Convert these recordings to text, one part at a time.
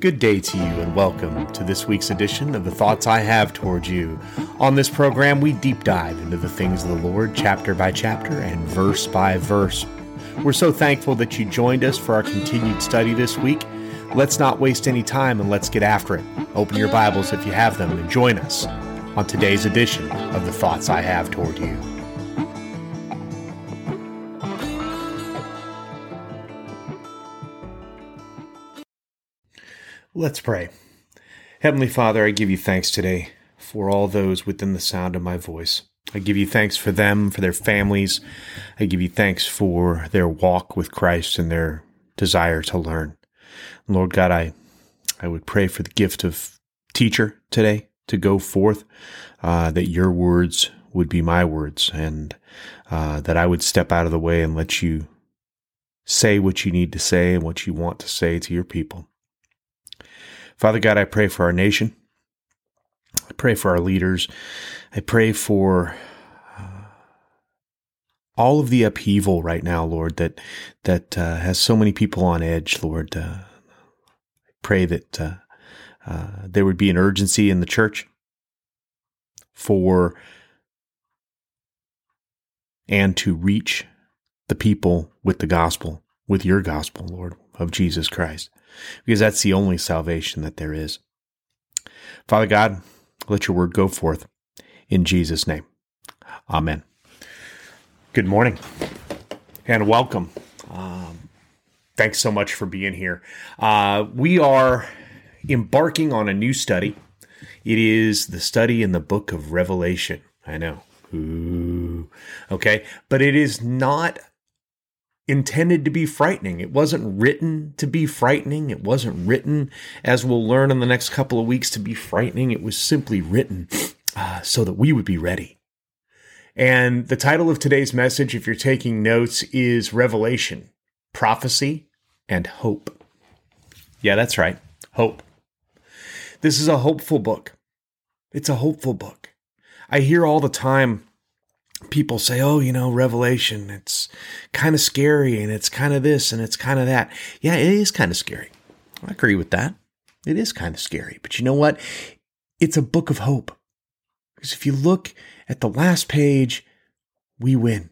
Good day to you, and welcome to this week's edition of The Thoughts I Have Toward You. On this program, we deep dive into the things of the Lord, chapter by chapter and verse by verse. We're so thankful that you joined us for our continued study this week. Let's not waste any time and let's get after it. Open your Bibles if you have them and join us on today's edition of The Thoughts I Have Toward You. Let's pray. Heavenly Father, I give you thanks today for all those within the sound of my voice. I give you thanks for them, for their families. I give you thanks for their walk with Christ and their desire to learn. Lord God, I, I would pray for the gift of teacher today to go forth, uh, that your words would be my words and uh, that I would step out of the way and let you say what you need to say and what you want to say to your people. Father God, I pray for our nation. I pray for our leaders. I pray for uh, all of the upheaval right now, Lord, that that uh, has so many people on edge, Lord. Uh, I pray that uh, uh, there would be an urgency in the church for and to reach the people with the gospel, with your gospel, Lord, of Jesus Christ because that's the only salvation that there is. Father God, let your word go forth in Jesus' name. Amen. Good morning and welcome. Um, thanks so much for being here. Uh, we are embarking on a new study. It is the study in the book of Revelation. I know. Ooh. Okay. But it is not intended to be frightening. It wasn't written to be frightening. It wasn't written, as we'll learn in the next couple of weeks, to be frightening. It was simply written uh, so that we would be ready. And the title of today's message, if you're taking notes, is Revelation, Prophecy, and Hope. Yeah, that's right. Hope. This is a hopeful book. It's a hopeful book. I hear all the time people say, oh, you know, Revelation, it's kind of scary and it's kind of this and it's kind of that. Yeah, it is kind of scary. I agree with that. It is kind of scary. But you know what? It's a book of hope. Because if you look at the last page, we win.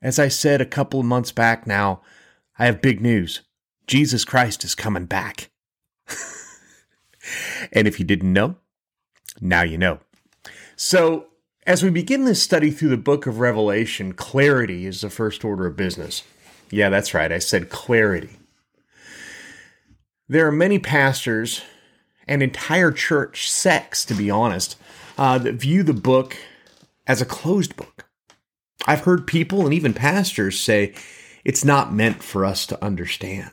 As I said a couple of months back now, I have big news. Jesus Christ is coming back. and if you didn't know, now you know. So as we begin this study through the book of Revelation, clarity is the first order of business. Yeah, that's right. I said clarity. There are many pastors and entire church sects, to be honest, uh, that view the book as a closed book. I've heard people and even pastors say it's not meant for us to understand.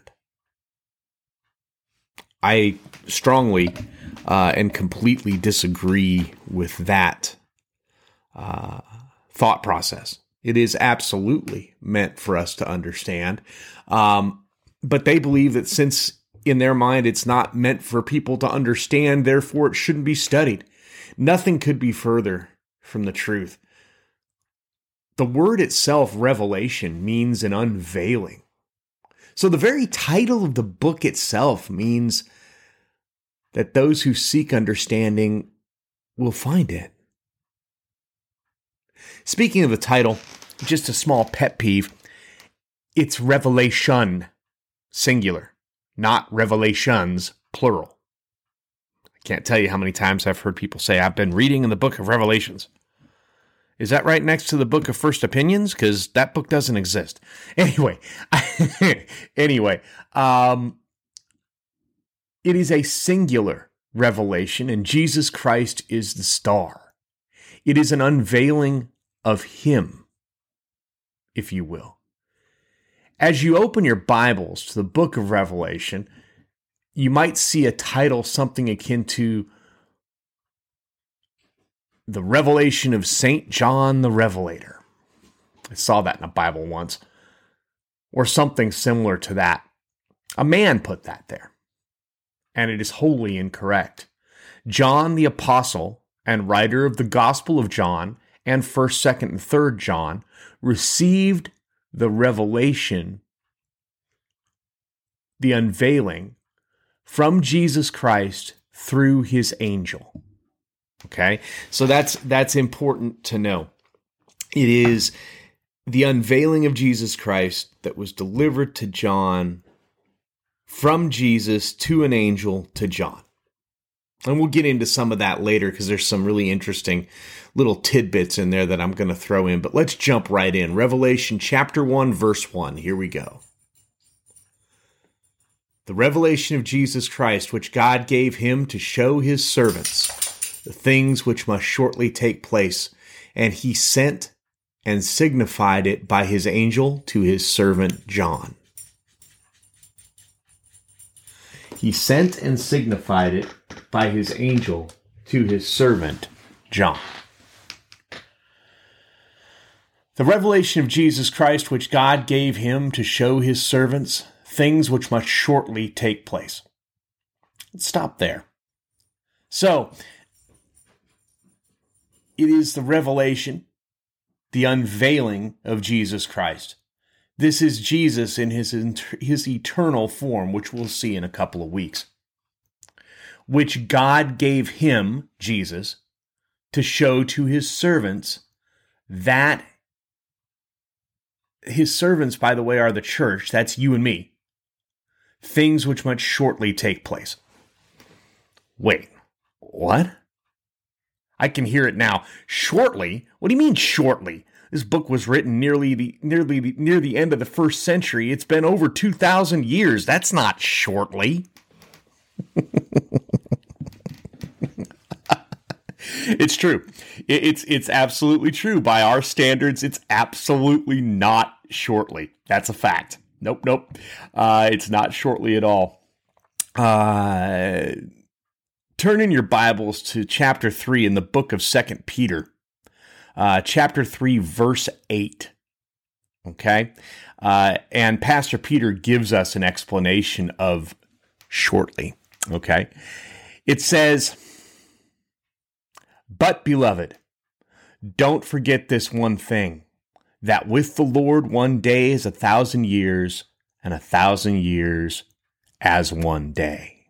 I strongly uh, and completely disagree with that uh, thought process. It is absolutely meant for us to understand. Um, but they believe that since in their mind it's not meant for people to understand, therefore it shouldn't be studied. Nothing could be further from the truth. The word itself, revelation, means an unveiling. So the very title of the book itself means that those who seek understanding will find it. Speaking of the title, just a small pet peeve. It's revelation, singular, not revelations, plural. I can't tell you how many times I've heard people say, I've been reading in the book of Revelations. Is that right next to the book of First Opinions? Because that book doesn't exist. Anyway, anyway, um, it is a singular revelation, and Jesus Christ is the star. It is an unveiling of Him, if you will. As you open your Bibles to the book of Revelation, you might see a title something akin to The Revelation of St. John the Revelator. I saw that in a Bible once. Or something similar to that. A man put that there. And it is wholly incorrect. John the Apostle and writer of the Gospel of John and 1st, 2nd, and 3rd John received the revelation, the unveiling from Jesus Christ through his angel. Okay? So that's that's important to know. It is the unveiling of Jesus Christ that was delivered to John from Jesus to an angel to John. And we'll get into some of that later because there's some really interesting little tidbits in there that I'm going to throw in. But let's jump right in. Revelation chapter 1, verse 1. Here we go. The revelation of Jesus Christ, which God gave him to show his servants the things which must shortly take place. And he sent and signified it by his angel to his servant John. He sent and signified it by his angel to his servant John. The revelation of Jesus Christ, which God gave him to show his servants things which must shortly take place. Let's stop there. So, it is the revelation the unveiling of Jesus Christ. This is Jesus in his, his eternal form, which we'll see in a couple of weeks, which God gave him, Jesus, to show to his servants that his servants, by the way, are the church. That's you and me. Things which must shortly take place. Wait, what? I can hear it now. Shortly? What do you mean shortly? This book was written nearly the nearly the, near the end of the first century. It's been over 2000 years. That's not shortly. it's true. It's it's absolutely true by our standards. It's absolutely not shortly. That's a fact. Nope, nope. Uh, it's not shortly at all. Uh, turn in your Bibles to chapter 3 in the book of Second Peter, uh, chapter 3, verse 8. Okay? Uh, and Pastor Peter gives us an explanation of shortly. Okay? It says, But, beloved, don't forget this one thing that with the Lord one day is a thousand years, and a thousand years as one day.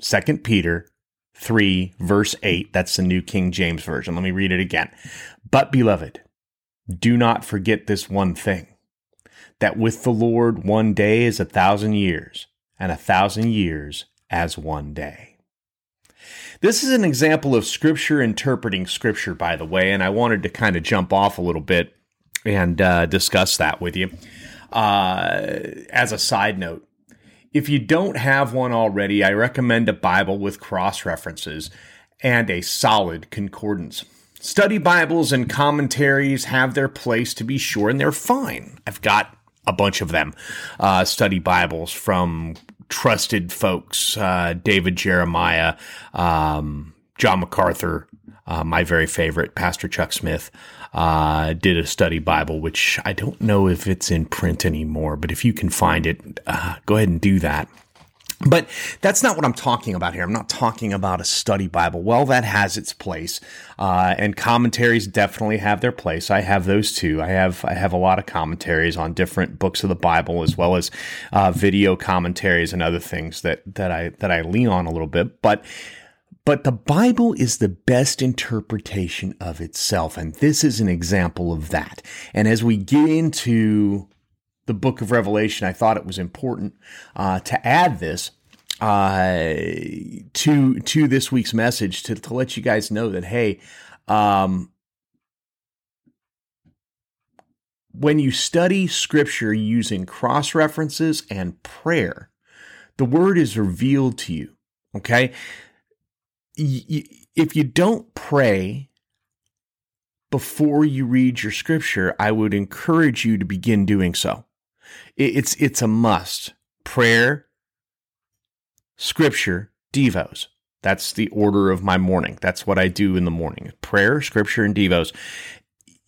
2 Peter 3, verse 8. That's the New King James Version. Let me read it again. But, beloved, do not forget this one thing that with the Lord one day is a thousand years, and a thousand years as one day. This is an example of Scripture interpreting Scripture, by the way, and I wanted to kind of jump off a little bit and uh, discuss that with you. Uh, as a side note, if you don't have one already, I recommend a Bible with cross references and a solid concordance. Study Bibles and commentaries have their place to be sure, and they're fine. I've got a bunch of them. Uh, study Bibles from trusted folks, uh, David Jeremiah, um, John MacArthur, uh, my very favorite, Pastor Chuck Smith uh, did a study Bible, which I don't know if it's in print anymore, but if you can find it, uh, go ahead and do that. But that's not what I'm talking about here. I'm not talking about a study Bible. Well, that has its place, uh, and commentaries definitely have their place. I have those too. I have I have a lot of commentaries on different books of the Bible, as well as uh, video commentaries and other things that that I that I lean on a little bit. But but the Bible is the best interpretation of itself. And this is an example of that. And as we get into the book of Revelation, I thought it was important uh, to add this uh, to to this week's message to, to let you guys know that hey, um, when you study Scripture using cross references and prayer, the Word is revealed to you. Okay, if you don't pray before you read your scripture, I would encourage you to begin doing so. It's it's a must. Prayer, scripture, devos. That's the order of my morning. That's what I do in the morning. Prayer, scripture, and devos.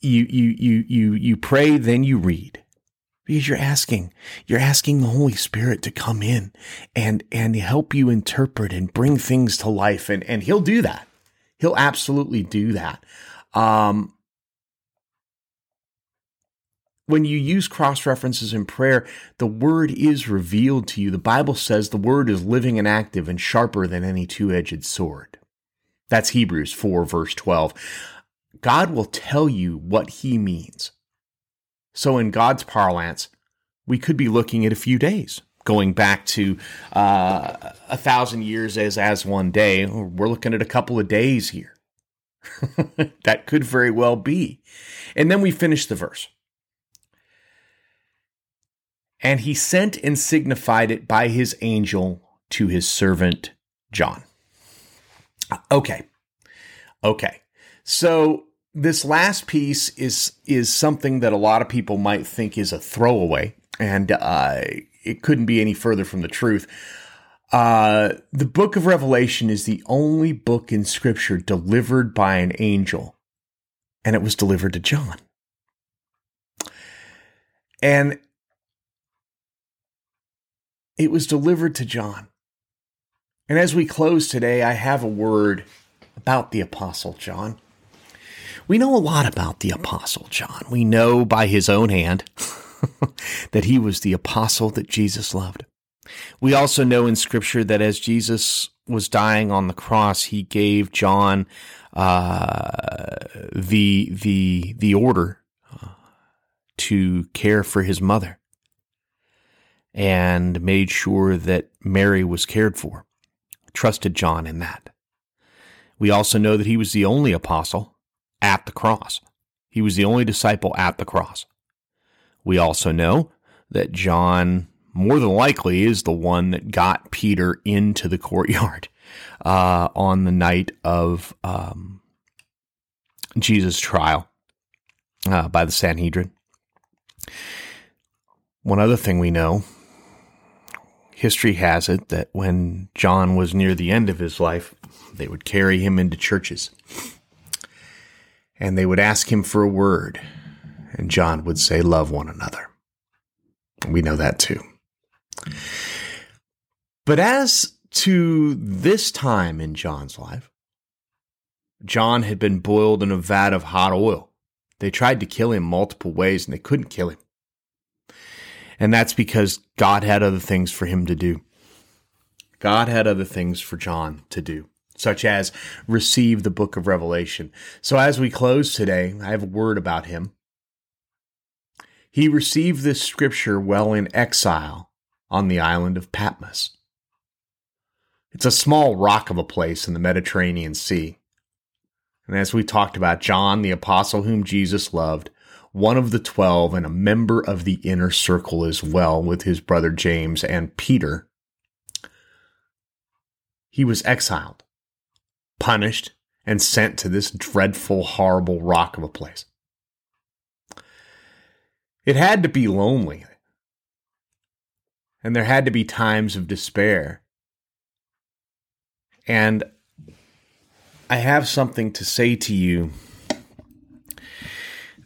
You you you you you pray, then you read because you're asking you're asking the holy spirit to come in and and help you interpret and bring things to life and and he'll do that he'll absolutely do that um when you use cross references in prayer, the word is revealed to you. The Bible says the word is living and active and sharper than any two edged sword. That's Hebrews 4, verse 12. God will tell you what he means. So, in God's parlance, we could be looking at a few days, going back to uh, a thousand years as as one day. We're looking at a couple of days here. that could very well be. And then we finish the verse. And he sent and signified it by his angel to his servant John. Okay. Okay. So this last piece is is something that a lot of people might think is a throwaway, and uh, it couldn't be any further from the truth. Uh, the book of Revelation is the only book in Scripture delivered by an angel, and it was delivered to John. And it was delivered to John. And as we close today, I have a word about the Apostle John. We know a lot about the Apostle John. We know by his own hand that he was the apostle that Jesus loved. We also know in Scripture that as Jesus was dying on the cross, he gave John uh, the the the order uh, to care for his mother and made sure that Mary was cared for. Trusted John in that. We also know that he was the only apostle at the cross. He was the only disciple at the cross. We also know that John, more than likely, is the one that got Peter into the courtyard uh, on the night of um, Jesus' trial uh, by the Sanhedrin. One other thing we know history has it that when John was near the end of his life, they would carry him into churches and they would ask him for a word, and John would say, Love one another. We know that too. But as to this time in John's life, John had been boiled in a vat of hot oil. They tried to kill him multiple ways and they couldn't kill him. And that's because God had other things for him to do. God had other things for John to do, such as receive the book of Revelation. So as we close today, I have a word about him. He received this scripture while in exile on the island of Patmos. It's a small rock of a place in the Mediterranean Sea. And as we talked about, John, the apostle whom Jesus loved, one of the twelve and a member of the inner circle as well with his brother James and Peter, he was exiled, punished, and sent to this dreadful, horrible rock of a place. It had to be lonely. And there had to be times of despair. And I have something to say to you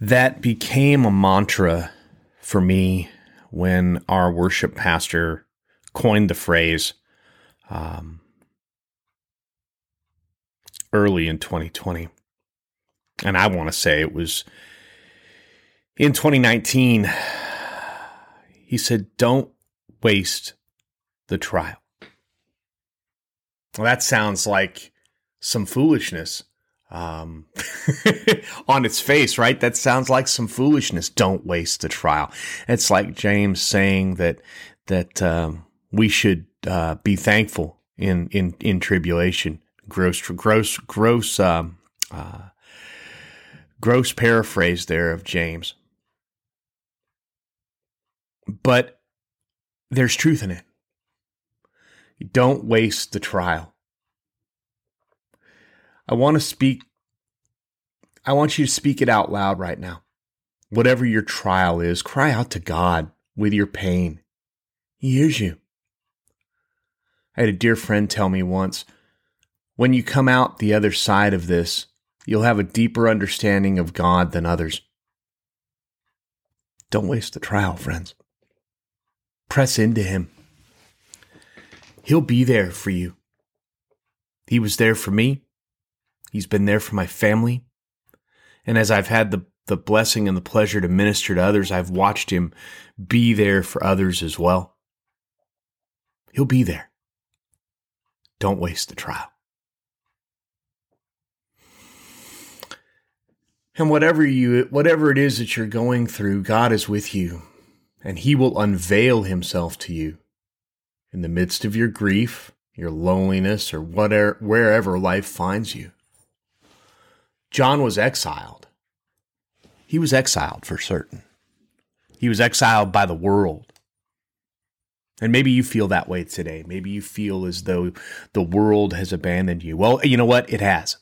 that became a mantra for me when our worship pastor coined the phrase um, early in 2020. And I want to say it was in 2019. He said, Don't waste the trial. Well, that sounds like some foolishness um, on its face, right? That sounds like some foolishness. Don't waste the trial. It's like James saying that that um, we should uh, be thankful in in in tribulation. Gross, gross, gross, um, uh, gross paraphrase there of James, but there's truth in it. Don't waste the trial. I want to speak, I want you to speak it out loud right now. Whatever your trial is, cry out to God with your pain. He hears you. I had a dear friend tell me once when you come out the other side of this, you'll have a deeper understanding of God than others. Don't waste the trial, friends. Press into Him. He'll be there for you. He was there for me. He's been there for my family. And as I've had the, the blessing and the pleasure to minister to others, I've watched him be there for others as well. He'll be there. Don't waste the trial. And whatever you whatever it is that you're going through, God is with you, and he will unveil himself to you in the midst of your grief, your loneliness, or whatever wherever life finds you. John was exiled. He was exiled for certain. He was exiled by the world. And maybe you feel that way today. Maybe you feel as though the world has abandoned you. Well, you know what? It has.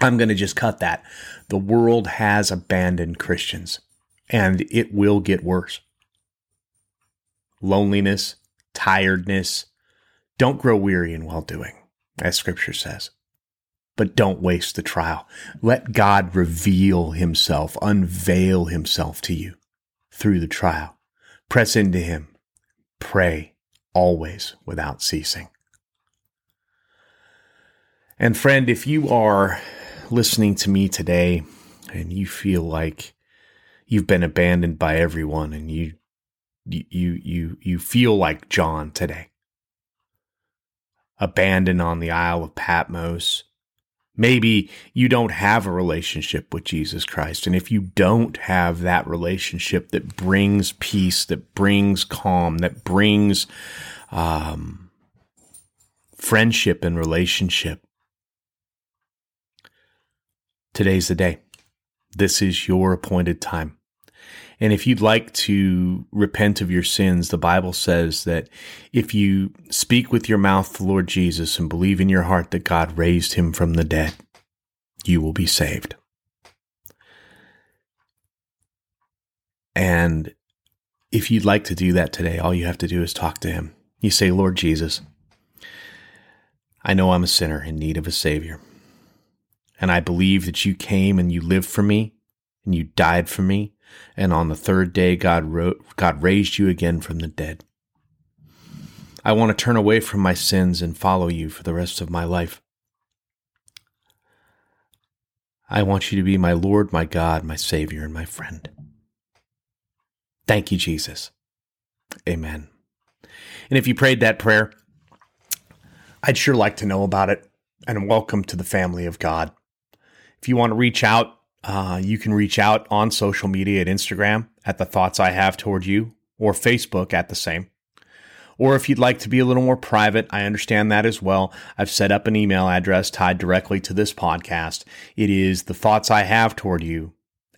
I'm going to just cut that. The world has abandoned Christians, and it will get worse. Loneliness, tiredness. Don't grow weary in well doing, as scripture says. But don't waste the trial. Let God reveal himself, unveil himself to you through the trial. Press into him. Pray always without ceasing. And friend, if you are listening to me today and you feel like you've been abandoned by everyone and you you you you feel like John today abandoned on the Isle of Patmos maybe you don't have a relationship with Jesus Christ and if you don't have that relationship that brings peace that brings calm that brings um, friendship and relationship Today's the day. This is your appointed time. And if you'd like to repent of your sins, the Bible says that if you speak with your mouth the Lord Jesus and believe in your heart that God raised him from the dead, you will be saved. And if you'd like to do that today, all you have to do is talk to him. You say, Lord Jesus, I know I'm a sinner in need of a Savior. And I believe that you came and you lived for me and you died for me. And on the third day, God, God raised you again from the dead. I want to turn away from my sins and follow you for the rest of my life. I want you to be my Lord, my God, my Savior, and my friend. Thank you, Jesus. Amen. And if you prayed that prayer, I'd sure like to know about it. And welcome to the family of God. If you want to reach out, uh, you can reach out on social media at Instagram at the thoughts I have toward you or Facebook at the same. Or if you'd like to be a little more private, I understand that as well. I've set up an email address tied directly to this podcast. It is the thoughts I have toward you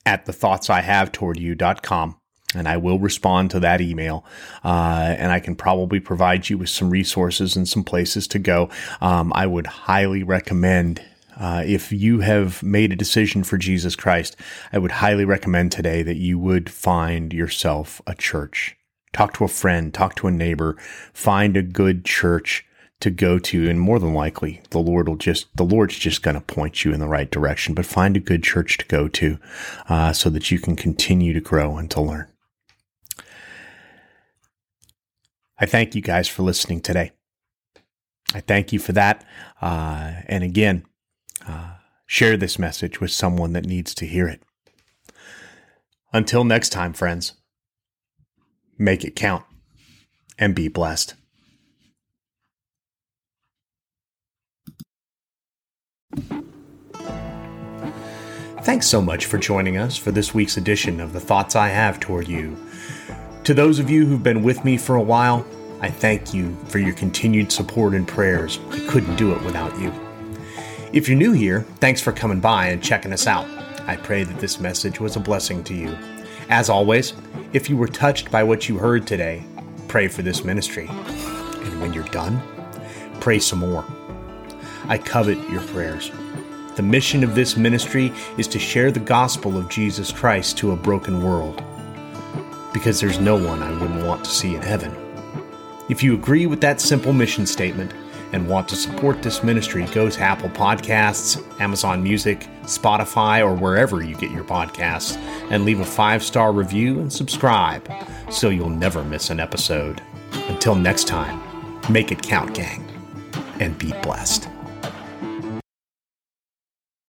at the thoughts I have toward you.com. And I will respond to that email. Uh, and I can probably provide you with some resources and some places to go. Um, I would highly recommend uh, if you have made a decision for Jesus Christ, I would highly recommend today that you would find yourself a church. Talk to a friend, talk to a neighbor, find a good church to go to, and more than likely, the Lord will just the Lord's just going to point you in the right direction. But find a good church to go to, uh, so that you can continue to grow and to learn. I thank you guys for listening today. I thank you for that. Uh, and again, share this message with someone that needs to hear it. Until next time, friends, make it count and be blessed. Thanks so much for joining us for this week's edition of The Thoughts I Have Toward You. To those of you who've been with me for a while, I thank you for your continued support and prayers. I couldn't do it without you. If you're new here, thanks for coming by and checking us out. I pray that this message was a blessing to you. As always, if you were touched by what you heard today, pray for this ministry. And when you're done, pray some more. I covet your prayers. The mission of this ministry is to share the gospel of Jesus Christ to a broken world. Because there's no one I wouldn't want to see in heaven. If you agree with that simple mission statement, and want to support this ministry, go to Apple Podcasts, Amazon Music, Spotify, or wherever you get your podcasts, and leave a five star review and subscribe so you'll never miss an episode. Until next time, make it count, gang, and be blessed.